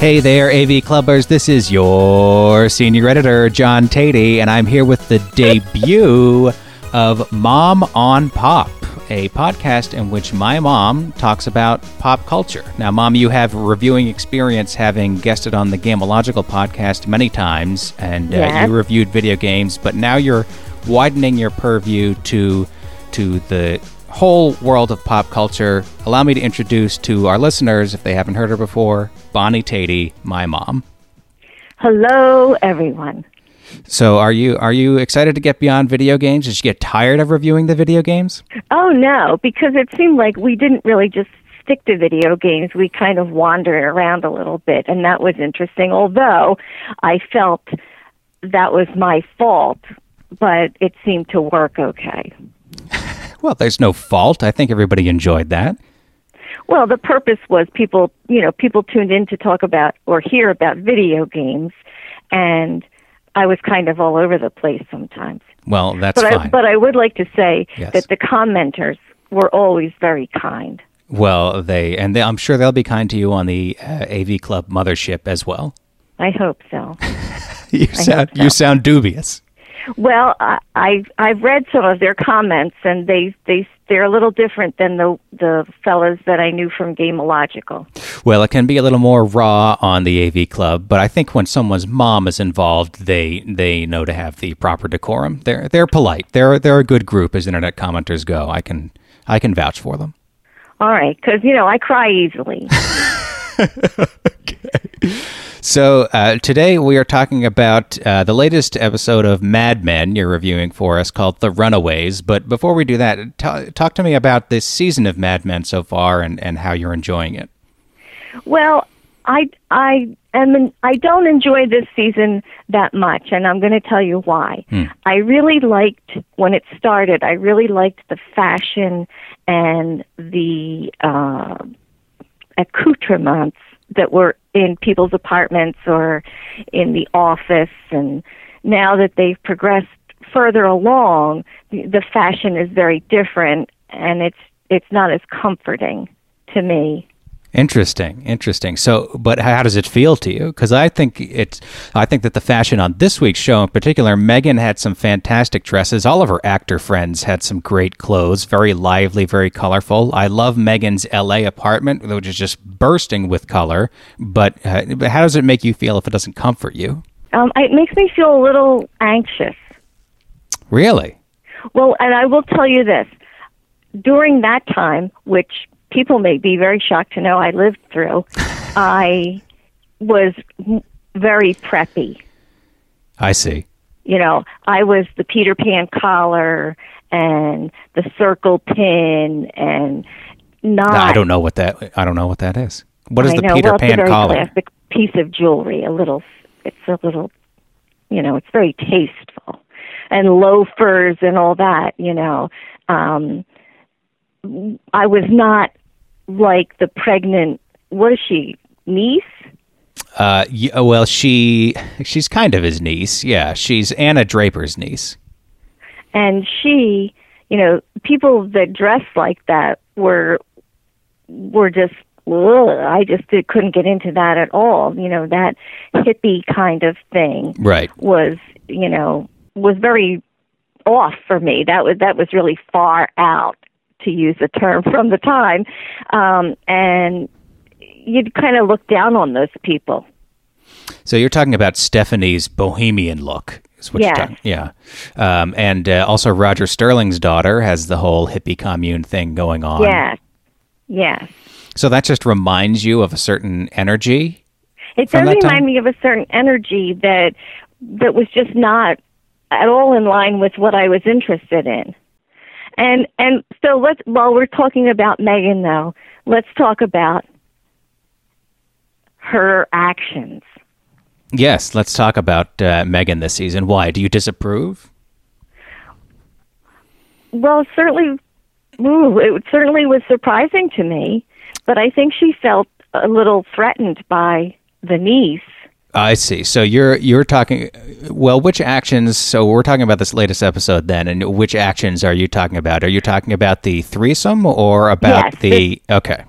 Hey there, AV Clubbers. This is your senior editor, John Teti, and I'm here with the debut of Mom on Pop, a podcast in which my mom talks about pop culture. Now, Mom, you have reviewing experience having guested on the Gameological podcast many times, and uh, Yes. you reviewed video games, but now you're widening your purview to to the whole world of pop culture. Allow me to introduce to our listeners, if they haven't heard her before, Bonnie Teti, my mom. Hello, everyone. So, are you are you excited to get beyond video games? Did you get tired of reviewing the video games? Oh, no, because it seemed like we didn't really just stick to video games. We kind of wandered around a little bit, and that was interesting, although I felt that was my fault, but it seemed to work okay. Well, there's no fault. I think everybody enjoyed that. Well, the purpose was people, you know, people tuned in to talk about or hear about video games, and I was kind of all over the place sometimes. Well, that's But I, fine. but I would like to say Yes. that the commenters were always very kind. well, they and they, I'm sure they'll be kind to you on the uh, AV Club mothership as well. I hope so. you sound so. you sound dubious. Well, I, I I've read some of their comments, and they they they're a little different than the the fellas that I knew from Gameological. Well, it can be a little more raw on the AV Club, but I think when someone's mom is involved, they they know to have the proper decorum. They're they're polite. They're they're a good group as internet commenters go. I can I can vouch for them. All right, because you know I cry easily. So uh, today we are talking about uh, the latest episode of Mad Men. You're reviewing for us called The Runaways. But before we do that, t- talk to me about this season of Mad Men so far and, and how you're enjoying it. well, I I am I don't enjoy this season that much, and I'm going to tell you why. I really liked when it started. I really liked the fashion and the uh, accoutrements that were in people's apartments or in the office. And now that they've progressed further along the fashion is very different and it's it's not as comforting to me Interesting, interesting. So, but how does it feel to you? Because I think it's, I think that the fashion on this week's show in particular, Megan had some fantastic dresses. All of her actor friends had some great clothes, very lively, very colorful. I love Megan's L.A. apartment, which is just bursting with color. But, uh, how does it make you feel if it doesn't comfort you? um it makes me feel a little anxious Really? Well, and I will tell you this. During that time, which people may be very shocked to know I lived through, I was very preppy. I see. You know, I was the Peter Pan collar and the circle pin and not. I don't know what that. I don't know what that is. What is I the know, Peter well, it's a Pan very collar? classic piece of jewelry. A little, it's a little, you know, it's very tasteful, and loafers and all that. You know, um, I was not like the pregnant. What is she? Niece? Uh, y- oh, well, she she's kind of his niece. Yeah, she's Anna Draper's niece. and she you know people that dress like that were were just ugh, i just did, couldn't get into that at all you know that hippie kind of thing Right. was you know was very off for me that was that was really far out to use a term from the time um and you'd kind of look down on those people So you're talking about Stephanie's bohemian look. Is what Yes. you're talking. Yeah. Um, and uh, also Roger Sterling's daughter has the whole hippie commune thing going on. yes yes So that just reminds you of a certain energy. It does that time? remind me of a certain energy that that was just not at all in line with what I was interested in. And and so let's while we're talking about Megan though, let's talk about her actions. Yes. Let's talk about uh, Megan this season. Why? Do you disapprove? Well, certainly ooh, it certainly was surprising to me, but I think she felt a little threatened by the niece. I see. So you're you're talking. Well, which actions? So we're talking about this latest episode then, and which actions are you talking about? Are you talking about the threesome or about Yes, the? Okay.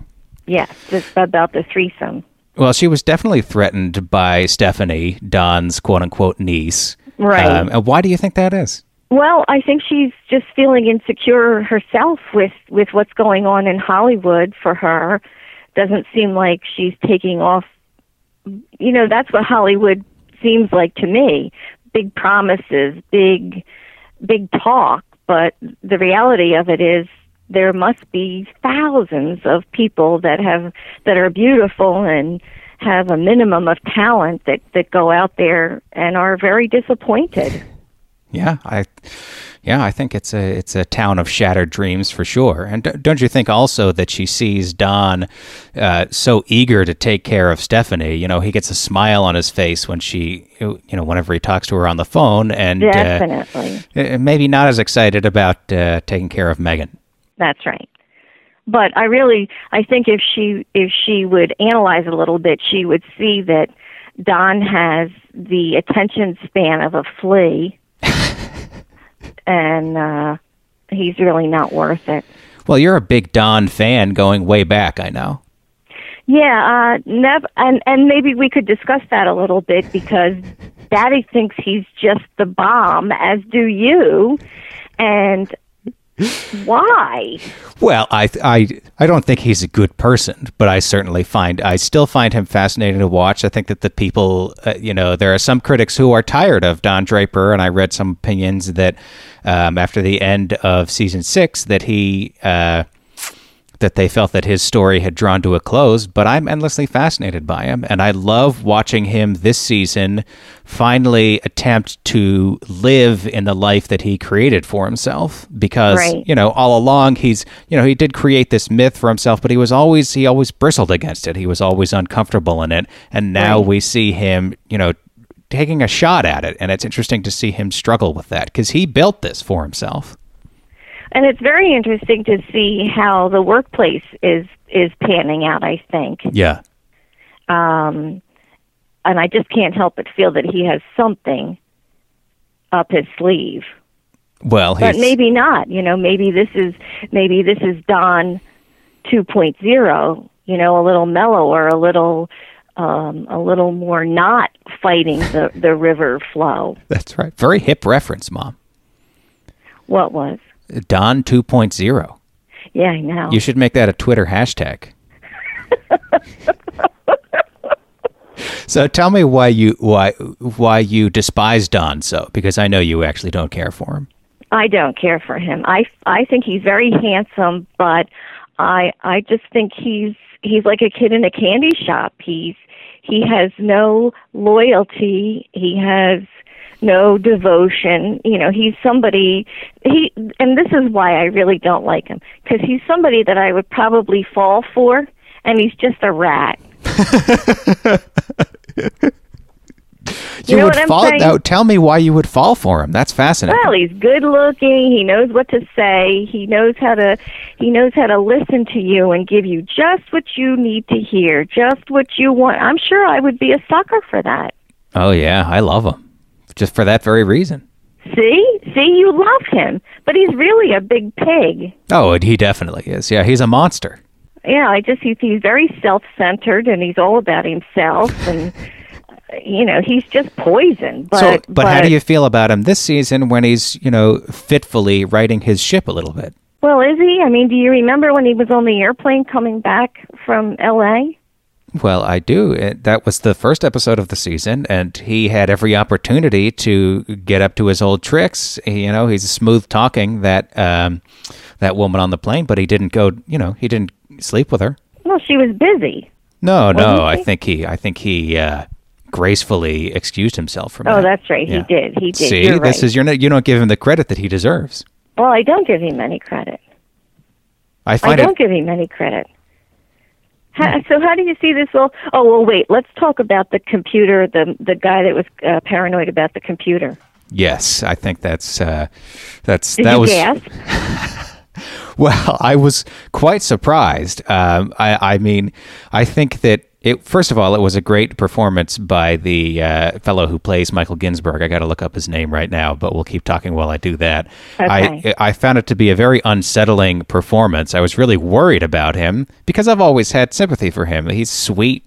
Yes, this about the threesome. Well, she was definitely threatened by Stephanie, Don's quote unquote niece. Right. Um, and why do you think that is? Well, I think she's just feeling insecure herself with with what's going on in Hollywood for her. Doesn't seem like she's taking off. You know, that's what Hollywood seems like to me. Big promises, big big talk, but the reality of it is there must be thousands of people that have that are beautiful and have a minimum of talent that that go out there and are very disappointed. Yeah, I, yeah, I think it's a it's a town of shattered dreams for sure. And don't you think also that she sees Don uh, so eager to take care of Stephanie? You know, he gets a smile on his face when she, you know, whenever he talks to her on the phone, and definitely uh, maybe not as excited about uh, taking care of Megan. That's right. But I really, I think if she if she would analyze a little bit, she would see that Don has the attention span of a flea and uh, he's really not worth it. Well, you're a big Don fan going way back, I know. Yeah, uh, nev- and and maybe we could discuss that a little bit because Daddy thinks he's just the bomb, as do you, and why? Well, I, I, I don't think he's a good person, but I certainly find I still find him fascinating to watch. I think that the people, uh, you know, there are some critics who are tired of Don Draper, and I read some opinions that um, after the end of season six that he. Uh, that they felt that his story had drawn to a close, but I'm endlessly fascinated by him. And I love watching him this season finally attempt to live in the life that he created for himself. Because, right. you know, all along he's, you know, he did create this myth for himself, but he was always, he always bristled against it. He was always uncomfortable in it. And now right. we see him, you know, taking a shot at it. And it's interesting to see him struggle with that because he built this for himself and it's very interesting to see how the workplace is is panning out. I think. Yeah. Um, and I just can't help but feel that he has something up his sleeve. Well, but maybe not. You know, maybe this is maybe this is Don 2.0. You know, a little mellower, a little um, a little more not fighting the the river flow. That's right. Very hip reference, Mom. What was? Don 2.0. Yeah, I know. You should make that a Twitter hashtag. so tell me why you why why you despise Don so because I know you actually don't care for him. I don't care for him. I I think he's very handsome, but I I just think he's he's like a kid in a candy shop. He's he has no loyalty. He has no devotion. You know, he's somebody he and this is why I really don't like him cuz he's somebody that I would probably fall for and he's just a rat. you, you would fall now tell me why you would fall for him. That's fascinating. Well, he's good looking, he knows what to say, he knows how to he knows how to listen to you and give you just what you need to hear, just what you want. I'm sure I would be a sucker for that. Oh yeah, I love him just for that very reason. See, see, you love him, but he's really a big pig. Oh, he definitely is. Yeah, he's a monster. Yeah, I just he's, he's very self-centered and he's all about himself and you know he's just poison. But, so, but, but how do you feel about him this season when he's you know fitfully righting his ship a little bit? Well, is he? I mean, do you remember when he was on the airplane coming back from L.A.? Well, I do. It, that was the first episode of the season, and he had every opportunity to get up to his old tricks. He, you know, he's smooth talking that um, that woman on the plane, but he didn't go. You know, he didn't sleep with her. Well, she was busy. No, no. I think he. I think he. Uh, gracefully excused himself from oh, that. that's right. Yeah. He did. He did. See, You're this right. is you're not, you don't give him the credit that he deserves. Well, I don't give him any credit. I I don't it. give him any credit. How, so how do you see this all? Oh well, wait. Let's talk about the computer. The the guy that was uh, paranoid about the computer. Yes, I think that's uh, that's Did that was. Well, I was quite surprised. Um, I, I mean, I think that it. First of all, it was a great performance by the uh, fellow who plays Michael Ginsberg. I got to look up his name right now, but we'll keep talking while I do that. Okay. I I found it to be a very unsettling performance. I was really worried about him because I've always had sympathy for him. He's sweet.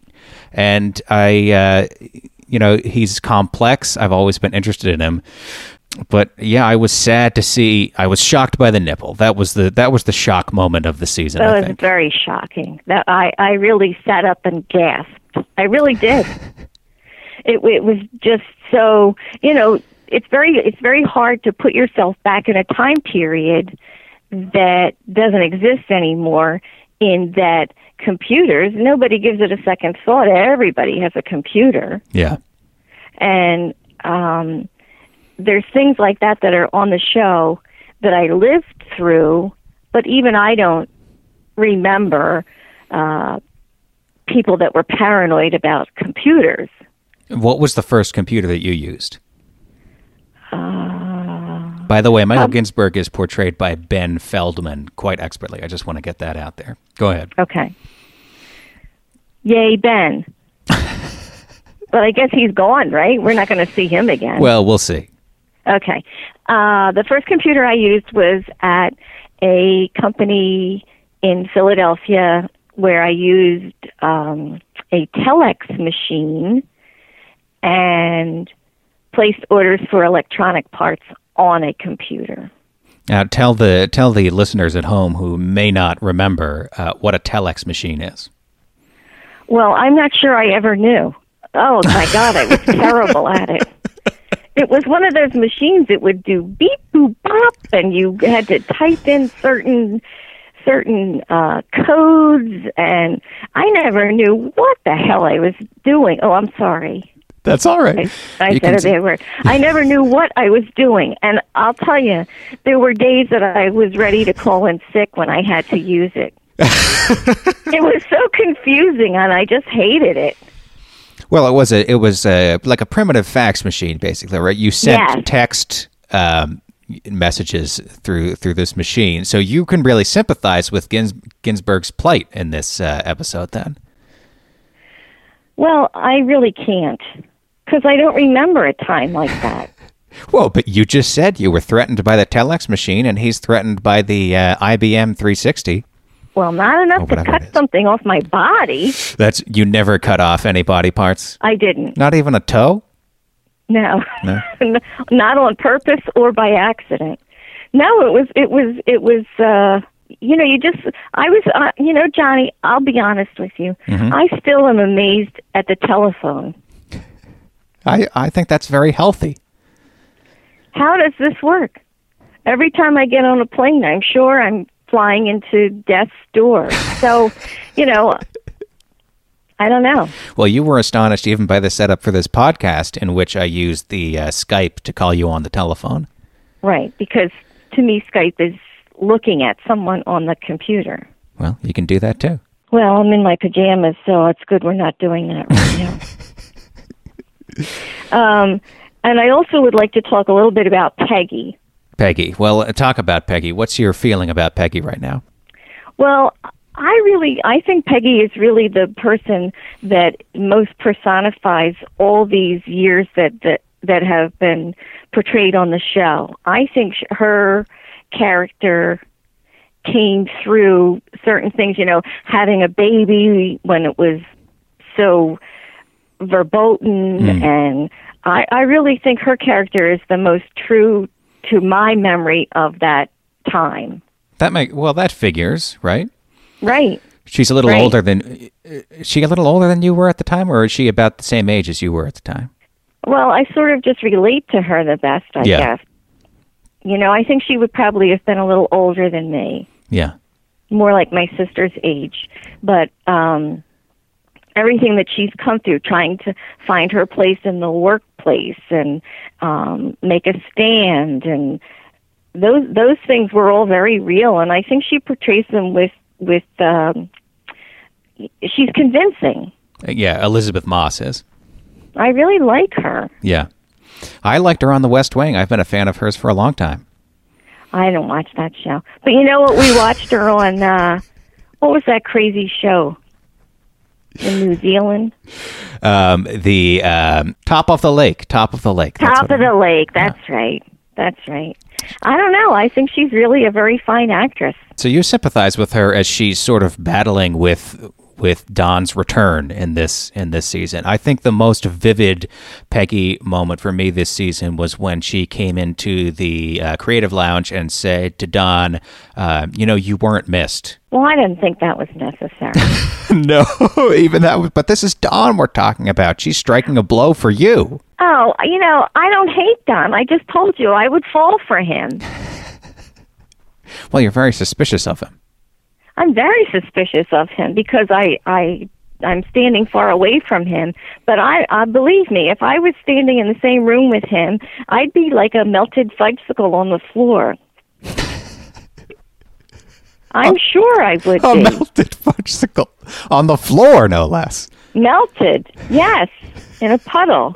and I, uh, you know, he's complex. I've always been interested in him, but yeah, I was sad to see. I was shocked by the nipple. That was the that was the shock moment of the season. That I was think. very shocking. That I I really sat up and gasped. I really did. it it was just so you know it's very it's very hard to put yourself back in a time period that doesn't exist anymore. In that computers, nobody gives it a second thought. Everybody has a computer, yeah. and um, there's things like that that are on the show that I lived through, but even I don't remember uh, people that were paranoid about computers. What was the first computer that you used? Uh, By the way, Michael um, Ginsberg is portrayed by Ben Feldman quite expertly. I just want to get that out there. Go ahead. okay. Yay, Ben. but I guess he's gone, right? We're not going to see him again. Well, we'll see. Okay. Uh, the first computer I used was at a company in Philadelphia where I used um, a telex machine and placed orders for electronic parts on a computer. Now, tell the tell the listeners at home who may not remember uh, what a telex machine is. Well, I'm not sure I ever knew. Oh my God, I was terrible at it. It was one of those machines that would do beep boop bop, and you had to type in certain certain uh, codes, and I never knew what the hell I was doing. Oh, I'm sorry. That's all right. I You said a word. I never knew what I was doing, and I'll tell you, there were days that I was ready to call in sick when I had to use it. it was so confusing, and I just hated it. Well, it was a it was a, like a primitive fax machine, basically, right? You sent Yes. text um, messages through through this machine, so you can really sympathize with Gins, Ginsberg's plight in this uh, episode. Then, Well, I really can't because I don't remember a time like that. well, but you just said you were threatened by the telex machine, and he's threatened by the uh, IBM 360. Well, not enough to cut something off my body. That's you never cut off any body parts, I didn't. not even a toe. No, No? not on purpose or by accident. No, it was it was it was. uh you know, you just, I was, uh, you know, Johnny, I'll be honest with you. Mm-hmm. I still am amazed at the telephone. I I think that's very healthy. How does this work? Every time I get on a plane, I'm sure I'm flying into death's door. So, you know, I don't know. Well, you were astonished even by the setup for this podcast, in which I used the uh, Skype to call you on the telephone. Right, because to me, Skype is looking at someone on the computer. Well, you can do that too. Well, I'm in my pajamas, so it's good we're not doing that right now. um, and I also would like to talk a little bit about Peggy. Peggy. Well, uh, talk about Peggy. What's your feeling about Peggy right now? Well, I really, I think Peggy is really the person that most personifies all these years that that that have been portrayed on the show. I think sh- her character came through certain things. You know, having a baby when it was so verboten, and I, I really think her character is the most true to my memory of that time. That make well, that figures, right? Right. She's a little Right. older than. Is she a little older than you were at the time, or is she about the same age as you were at the time? Well, I sort of just relate to her the best, I Yeah. guess. You know, I think she would probably have been a little older than me, Yeah. more like my sister's age. But um everything that she's come through, trying to find her place in the workplace and um make a stand and those those things were all very real and I think she portrays them with with um she's convincing. Uh, Yeah, Elisabeth Moss is. I really like her. Yeah. I liked her on The West Wing. I've been a fan of hers for a long time. I don't watch that show. But you know what? We watched her on, uh, what was that crazy show in New Zealand? Um, the um, Top of the Lake. Top of the Lake. Top of it- the Lake. That's right. That's right. I don't know. I think she's really a very fine actress. So you sympathize with her as she's sort of battling with with Don's return in this in this season. I think the most vivid Peggy moment for me this season was when she came into the uh, creative lounge and said to Don, uh, "You know, you weren't missed." Well, I didn't think that was necessary. no, even that was. But this is Don we're talking about. She's striking a blow for you. Oh, you know, I don't hate Don. I just told you I would fall for him. well, you're very suspicious of him. I'm very suspicious of him because I I I'm standing far away from him. But I, I believe me, if I was standing in the same room with him, I'd be like a melted fudgesicle on the floor. I'm sure I would A be. melted fudgesicle on the floor, no less. Melted, yes, in a puddle.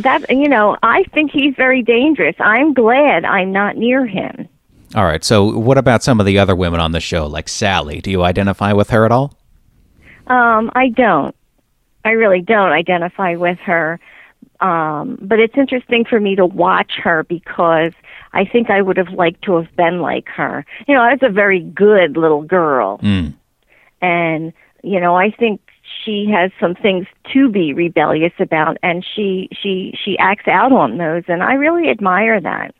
That you know, I think he's very dangerous. I'm glad I'm not near him. All right. So, what about some of the other women on the show, like Sally? Do you identify with her at all? Um, I don't. I really don't identify with her. Um, but it's interesting for me to watch her because I think I would have liked to have been like her. You know, I was a very good little girl. Mm. And, you know, I think she has some things to be rebellious about and she she she acts out on those and I really admire that.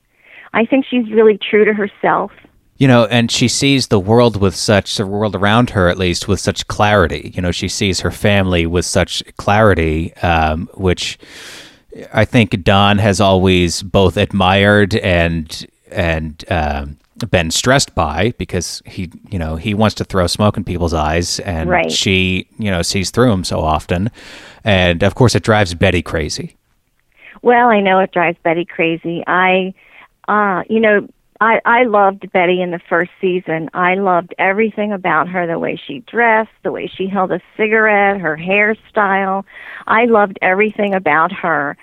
I think she's really true to herself. You know, and she sees the world with such, the world around her at least, with such clarity. You know, she sees her family with such clarity, um, which I think Don has always both admired and and um, been stressed by because he, you know, he wants to throw smoke in people's eyes, and Right. she, you know, sees through him so often, and of course, it drives Betty crazy. Well, I know it drives Betty crazy. I, uh, you know, I I loved Betty in the first season. I loved everything about her, the way she dressed, the way she held a cigarette, her hairstyle. I loved everything about her.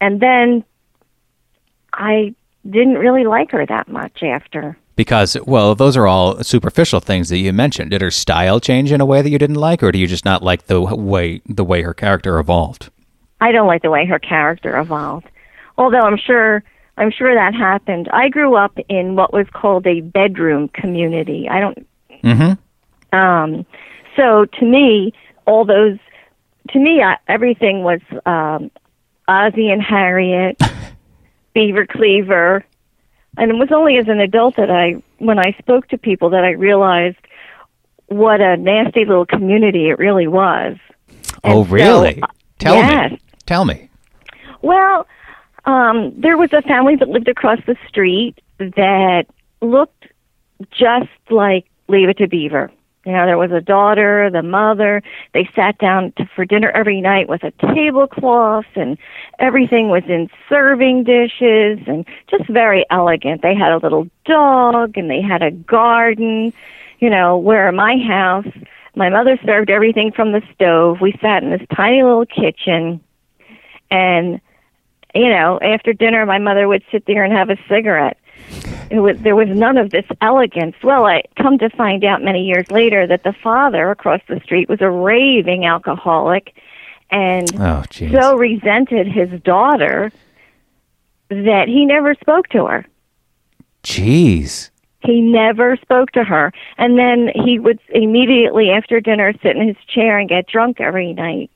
And then I didn't really like her that much after. Because, well, those are all superficial things that you mentioned. Did her style change in a way that you didn't like, or do you just not like the way the way her character evolved? I don't like the way her character evolved. Although I'm sure I'm sure that happened. I grew up in what was called a bedroom community. I don't Mm-hmm. Um, so to me, all those, to me, I, everything was um, Ozzie and Harriet, Beaver Cleaver, and it was only as an adult that I, when I spoke to people, that I realized what a nasty little community it really was. Oh, And so, really? uh, Tell yes. me. Tell me. Well, um, there was a family that lived across the street that looked just like Leave It to Beaver. You know, there was a daughter, the mother. They sat down to, for dinner every night with a tablecloth, and everything was in serving dishes, and just very elegant. They had a little dog, and they had a garden. You know, where my house, my mother served everything from the stove. We sat in this tiny little kitchen, and you know, after dinner, my mother would sit there and have a cigarette. It was, there was none of this elegance. Well, I come to find out many years later that the father across the street was a raving alcoholic, and Oh, jeez. so resented his daughter that he never spoke to her. Jeez. He never spoke to her. And then he would immediately after dinner sit in his chair and get drunk every night.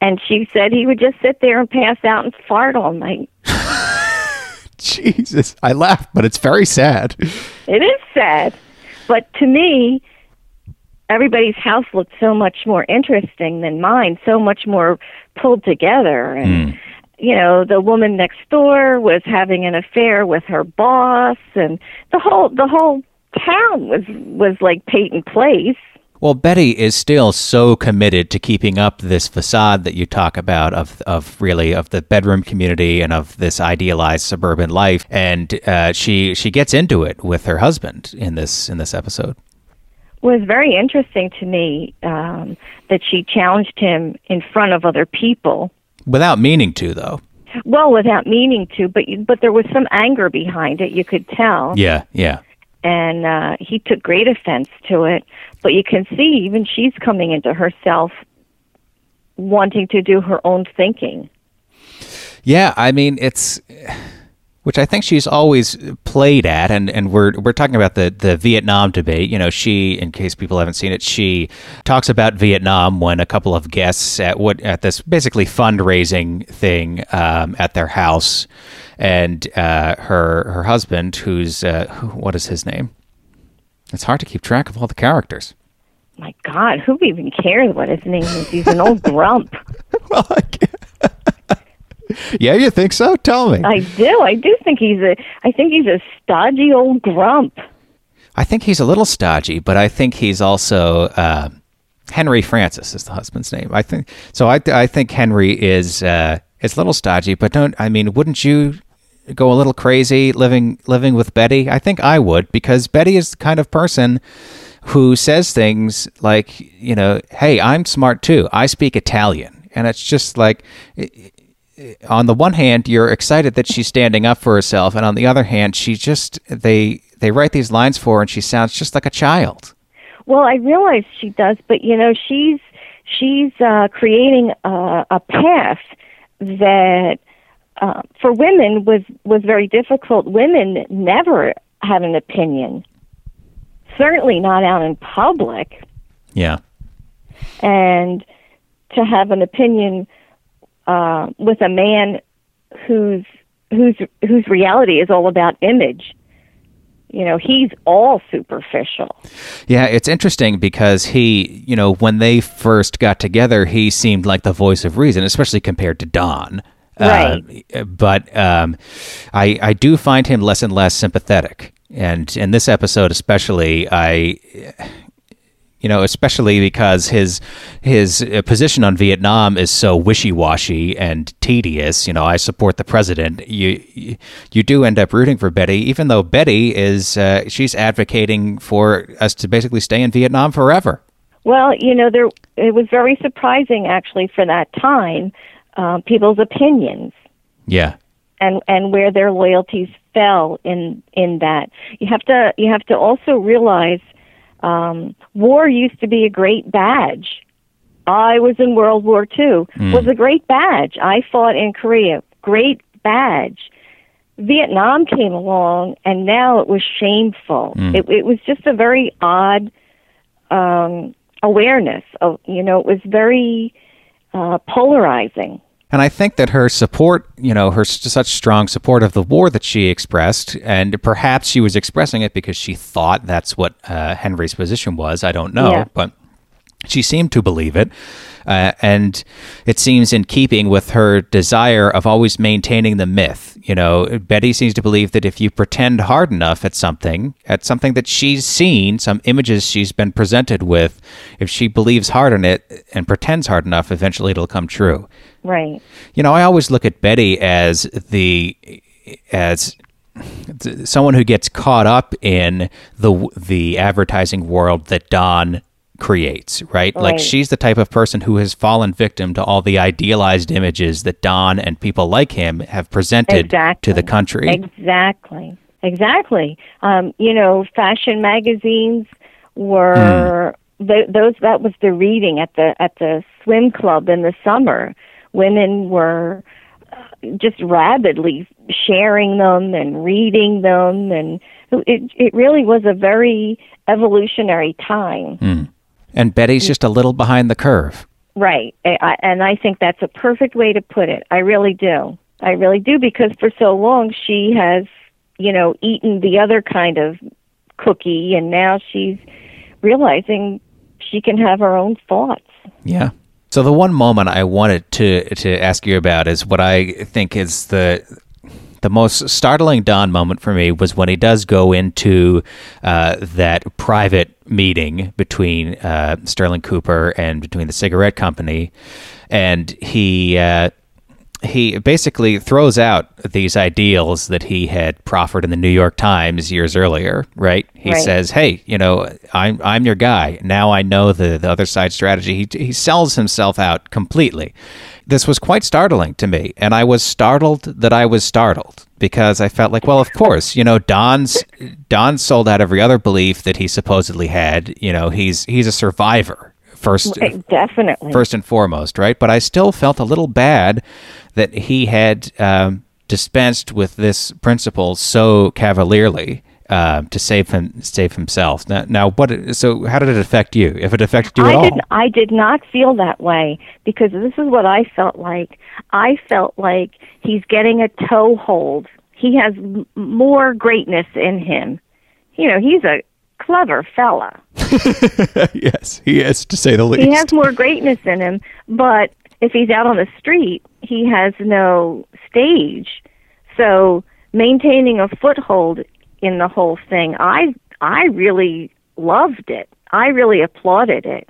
And she said he would just sit there and pass out and fart all night. Jesus. I laugh, but it's very sad. It is sad. But to me, everybody's house looked so much more interesting than mine, so much more pulled together. And, hmm. you know, the woman next door was having an affair with her boss and the whole, the whole town was, was like Peyton Place. Well, Betty is still so committed to keeping up this facade that you talk about of of really of the bedroom community and of this idealized suburban life, and uh, she she gets into it with her husband in this in this episode. was very interesting to me um, that she challenged him in front of other people. Without meaning to, though. Well, without meaning to, but but there was some anger behind it. You could tell. Yeah, yeah. And uh, he took great offense to it. But you can see even she's coming into herself, wanting to do her own thinking. Yeah, I mean, it's. which I think she's always played at, and, and we're we're talking about the, the Vietnam debate. You know, she, in case people haven't seen it, she talks about Vietnam when a couple of guests at what at this basically fundraising thing um, at their house, and uh, her her husband, who's uh, what is his name? It's hard to keep track of all the characters. My God, who even cares what his name is? He's an old grump. well, yeah, you think so? Tell me. I do. I do think he's a. I think he's a stodgy old grump. I think he's a little stodgy, but I think he's also uh, Henry Francis is the husband's name. I think so. I I think Henry is uh, is a little stodgy, but don't. I mean, wouldn't you go a little crazy living living with Betty? I think I would because Betty is the kind of person who says things like, you know, hey, I'm smart too. I speak Italian. And it's just like on the one hand, you're excited that she's standing up for herself, and on the other hand, she just they they write these lines for her, and she sounds just like a child. Well, I realize she does, but you know, she's she's uh, creating a, a path that uh, for women was was very difficult. Women never had an opinion, certainly not out in public. Yeah, and to have an opinion uh, with a man whose whose whose reality is all about image. You know, he's all superficial. Yeah, it's interesting because he, you know, when they first got together, he seemed like the voice of reason, especially compared to Don. Right. Uh, but um, I I do find him less and less sympathetic, and in this episode especially, I you know, especially because his his uh, position on Vietnam is so wishy-washy and tedious. You know, I support the president. You you do end up rooting for Betty, even though Betty is uh, she's advocating for us to basically stay in Vietnam forever. Well, you know, there it was very surprising actually for that time, uh, people's opinions. Yeah. And and where their loyalties fell in in that. You have to you have to also realize um, war used to be a great badge. I was in World War II. Mm. Was a great badge. I fought in Korea. Great badge. Vietnam came along, and now it was shameful. Mm. It, it was just a very odd um, awareness of, you know, it was very uh, polarizing. And I think that her support, you know, her such strong support of the war that she expressed, and perhaps she was expressing it because she thought that's what uh, Henry's position was. I don't know, yeah. but she seemed to believe it. Uh, and it seems in keeping with her desire of always maintaining the myth. You know, Betty seems to believe that if you pretend hard enough at something, at something that she's seen, some images she's been presented with, if she believes hard in it and pretends hard enough, eventually it'll come true. Right. You know, I always look at Betty as the as someone who gets caught up in the the advertising world that Don creates, right? right? Like she's the type of person who has fallen victim to all the idealized images that Don and people like him have presented exactly. to the country. Exactly. Exactly. Um, you know, fashion magazines were mm. those that was the reading at the at the swim club in the summer. Women were uh, just rabidly sharing them and reading them and it it really was a very evolutionary time. Mm. And Betty's just a little behind the curve. Right. And I think that's a perfect way to put it. I really do. I really do because for so long she has, you know, eaten the other kind of cookie and now she's realizing she can have her own thoughts. Yeah. So the one moment I wanted to to ask you about is what I think is the the most startling Don moment for me was when he does go into uh, that private meeting between uh, Sterling Cooper and between the cigarette company, and he. Uh, he basically throws out these ideals that he had proffered in the New York Times years earlier, right? He right. says, "Hey, you know, I'm I'm your guy. Now I know the the other side strategy." He he sells himself out completely. This was quite startling to me, and I was startled that I was startled because I felt like, well, of course, you know, Don's Don sold out every other belief that he supposedly had. You know, he's he's a survivor first, right, definitely, first and foremost, right? But I still felt a little bad that he had um, dispensed with this principle so cavalierly uh, to save him, save himself. Now, now, what? So, how did it affect you? If it affected you I at all? did I did not feel that way because this is what I felt like. I felt like he's getting a toehold. He has m- more greatness in him. You know, he's a clever fella. yes, he is, to say the least. He has more greatness in him, but if he's out on the street, he has no stage. So maintaining a foothold in the whole thing, I I really loved it. I really applauded it.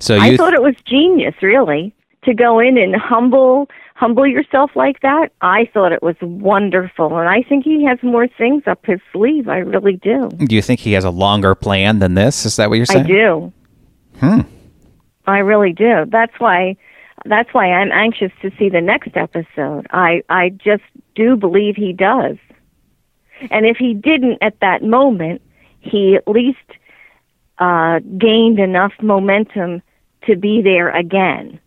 so I you, thought it was genius, really, to go in and humble humble yourself like that. I thought it was wonderful, and I think he has more things up his sleeve. I really do. do you think he has a longer plan than this? Is that what you're saying? I do. Hmm. I really do. That's why that's why I'm anxious to see the next episode. I I just do believe he does. And if he didn't at that moment, he at least uh gained enough momentum to be there again.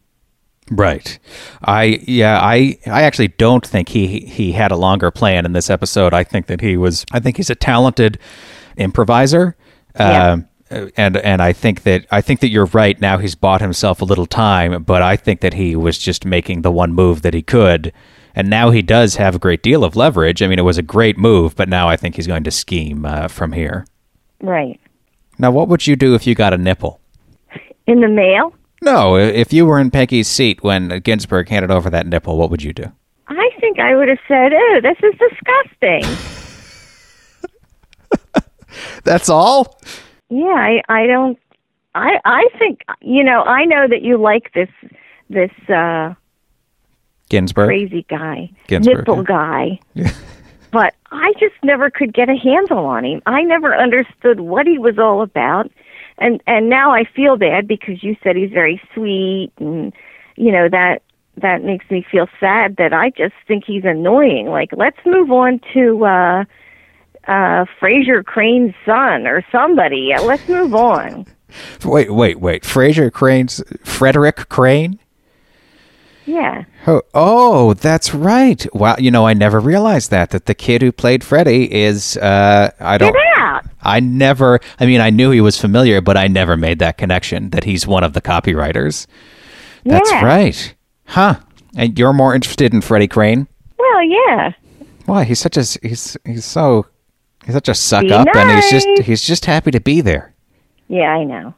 Right. I yeah, I I actually don't think he he had a longer plan in this episode. I think that he was I think he's a talented improviser. Yeah. Um, and and I think that I think that you're right. Now he's bought himself a little time, but I think that he was just making the one move that he could, and now he does have a great deal of leverage. I mean, it was a great move, but now I think he's going to scheme uh, from here. Right. Now, what would you do if you got a nipple? In the mail? No, if you were in Peggy's seat when Ginsberg handed over that nipple, what would you do? I think I would have said, "Oh, this is disgusting." That's all. Yeah, I I don't I I think you know, I know that you like this this uh Ginsberg. crazy guy, Ginsberg, nipple yeah. guy. but I just never could get a handle on him. I never understood what he was all about. And and now I feel bad because you said he's very sweet and you know that that makes me feel sad that I just think he's annoying. Like let's move on to uh uh Frasier Crane's son or somebody. Let's move on. Wait, wait, wait. Frasier Crane's Frederick Crane. Yeah. Oh, oh, that's right. Wow, you know, I never realized that that the kid who played Freddy is. Uh, I don't. Get out. I never. I mean, I knew he was familiar, but I never made that connection that he's one of the copywriters. That's Yeah. right. Huh. And you're more interested in Freddie Crane? Well, yeah. Why? He's such a. He's he's so. He's such a suck Be up, and he's just he's just happy to be there. Yeah, I know.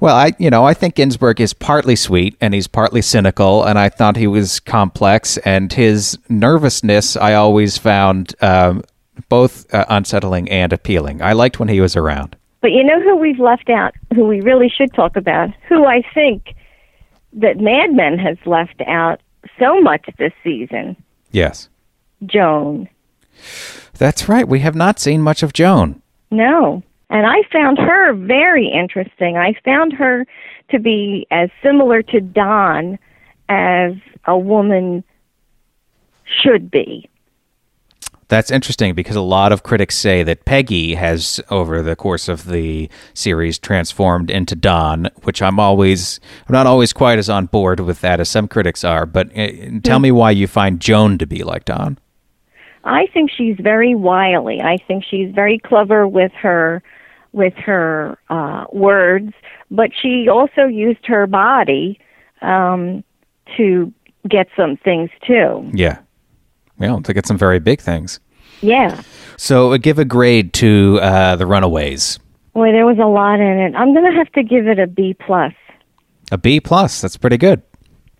Well, I you know I think Ginsberg is partly sweet and he's partly cynical, and I thought he was complex, and his nervousness I always found um, both uh, unsettling and appealing. I liked when he was around. But you know who we've left out, who we really should talk about, who I think that Mad Men has left out so much this season? Yes, Joan. that's right. We have not seen much of Joan. No. And I found her very interesting. I found her to be as similar to Don as a woman should be. That's interesting because a lot of critics say that Peggy has, over the course of the series, transformed into Don, which I'm always, I'm not always quite as on board with that as some critics are. But uh, tell me why you find Joan to be like Don. I think she's very wily. I think she's very clever with her with her uh, words, but she also used her body um, to get some things too. Yeah. Well, to get some very big things. Yeah. So uh, give a grade to uh, the Runaways. Boy, there was a lot in it. I'm going to have to give it a B plus. A B plus. That's pretty good.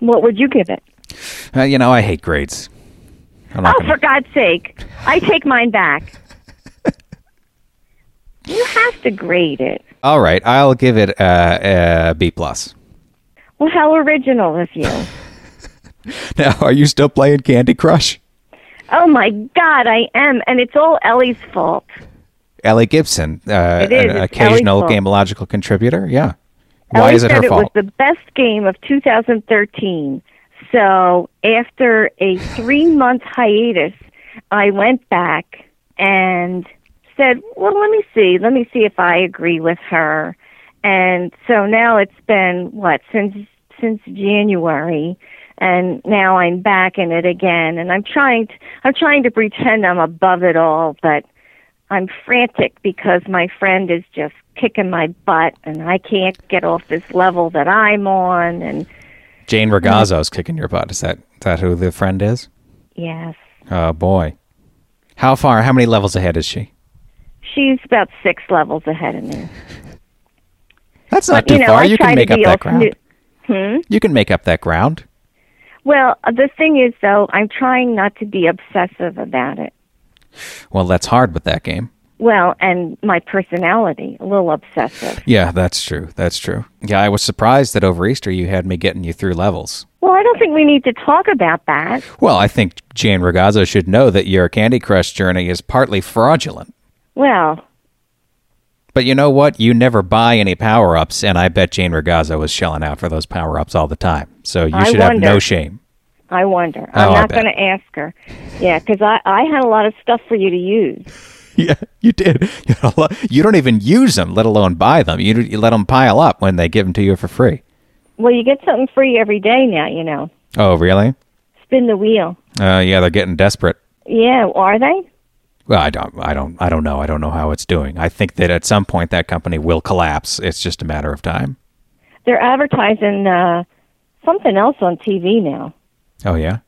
What would you give it? Uh, you know, I hate grades. Oh, gonna- for God's sake! I take mine back. you have to grade it. All right, I'll give it uh, a B plus. Well, how original of you! Now, are you still playing Candy Crush? Oh my God, I am, and it's all Ellie's fault. Ellie Gibson, uh, an occasional gameological contributor. Yeah. Why Ellie is it her fault? it was the best game of 2013. So after a three month hiatus, I went back and said, "Well, let me see. Let me see if I agree with her." And so now it's been what since since January, and now I'm back in it again. And I'm trying, to, I'm trying to pretend I'm above it all, but I'm frantic because my friend is just kicking my butt, and I can't get off this level that I'm on. And Jane Ragazzo's kicking your butt. Is that is that who the friend is? yes, Oh boy. How far? How many levels ahead is she? she's about six levels ahead of me. That's not too you know, far. I You can make up that ground. Hmm? You can make up that ground. Well, the thing is, though, I'm trying not to be obsessive about it. Well, that's hard with that game. Well, and my personality, a little obsessive. Yeah, that's true. That's true. Yeah, I was surprised that over Easter you had me getting you through levels. Well, I don't think we need to talk about that. Well, I think Jane Ragazzo should know that your Candy Crush journey is partly fraudulent. Well, But you know what? You never buy any power ups, and I bet Jane Ragazzo was shelling out for those power ups all the time. So you I should have no shame. I wonder. Oh, I'm I not going to ask her. Yeah, because I, I had a lot of stuff for you to use. Yeah, you did. You, a lot- you don't even use them, let alone buy them. You, you let them pile up when they give them to you for free. Well, you get something free every day now, you know. Oh, really? Spin the wheel. Uh, yeah, they're getting desperate. Yeah, are they? Well, I don't, I don't, I don't know. I don't know how it's doing. I think that at some point that company will collapse. It's just a matter of time. They're advertising uh, something else on TV now. Oh yeah,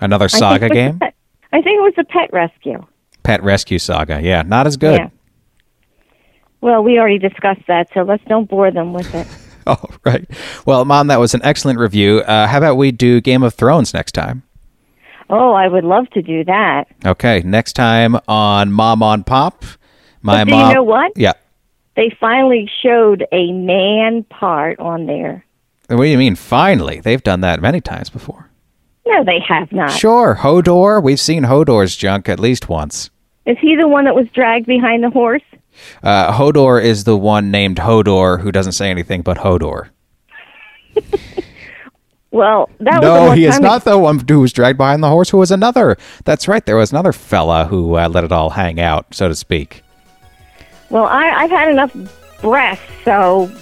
another saga was game, Pet, I think it was the Pet Rescue. Pet Rescue Saga. Yeah, not as good. Yeah. Well, we already discussed that, so let's don't bore them with it. Oh right. Well, Mom, that was an excellent review. Uh, how about we do Game of Thrones next time? Oh, I would love to do that. Okay, next time on Mom on Pop. My But do mom. you know what? Yeah. They finally showed a man part on there. What do you mean? Finally, they've done that many times before. No, they have not. Sure, Hodor. We've seen Hodor's junk at least once. Is he the one that was dragged behind the horse? Uh, Hodor is the one named Hodor who doesn't say anything but Hodor. Well, that was no, he is not the one who was dragged behind the horse. Who was another? That's right. There was another fella who uh, let it all hang out, so to speak. Well, I, I've had enough breasts, so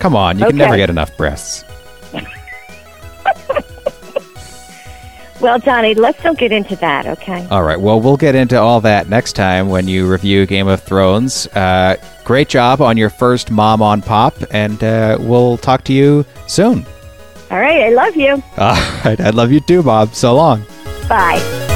Come on, you can never get enough breasts. well, Johnny, let's don't get into that, okay? All right. Well, we'll get into all that next time when you review Game of Thrones. Uh, great job on your first Mom on Pop, and uh, we'll talk to you soon. All right, I love you. All right. I love you too, Bob. So long. Bye.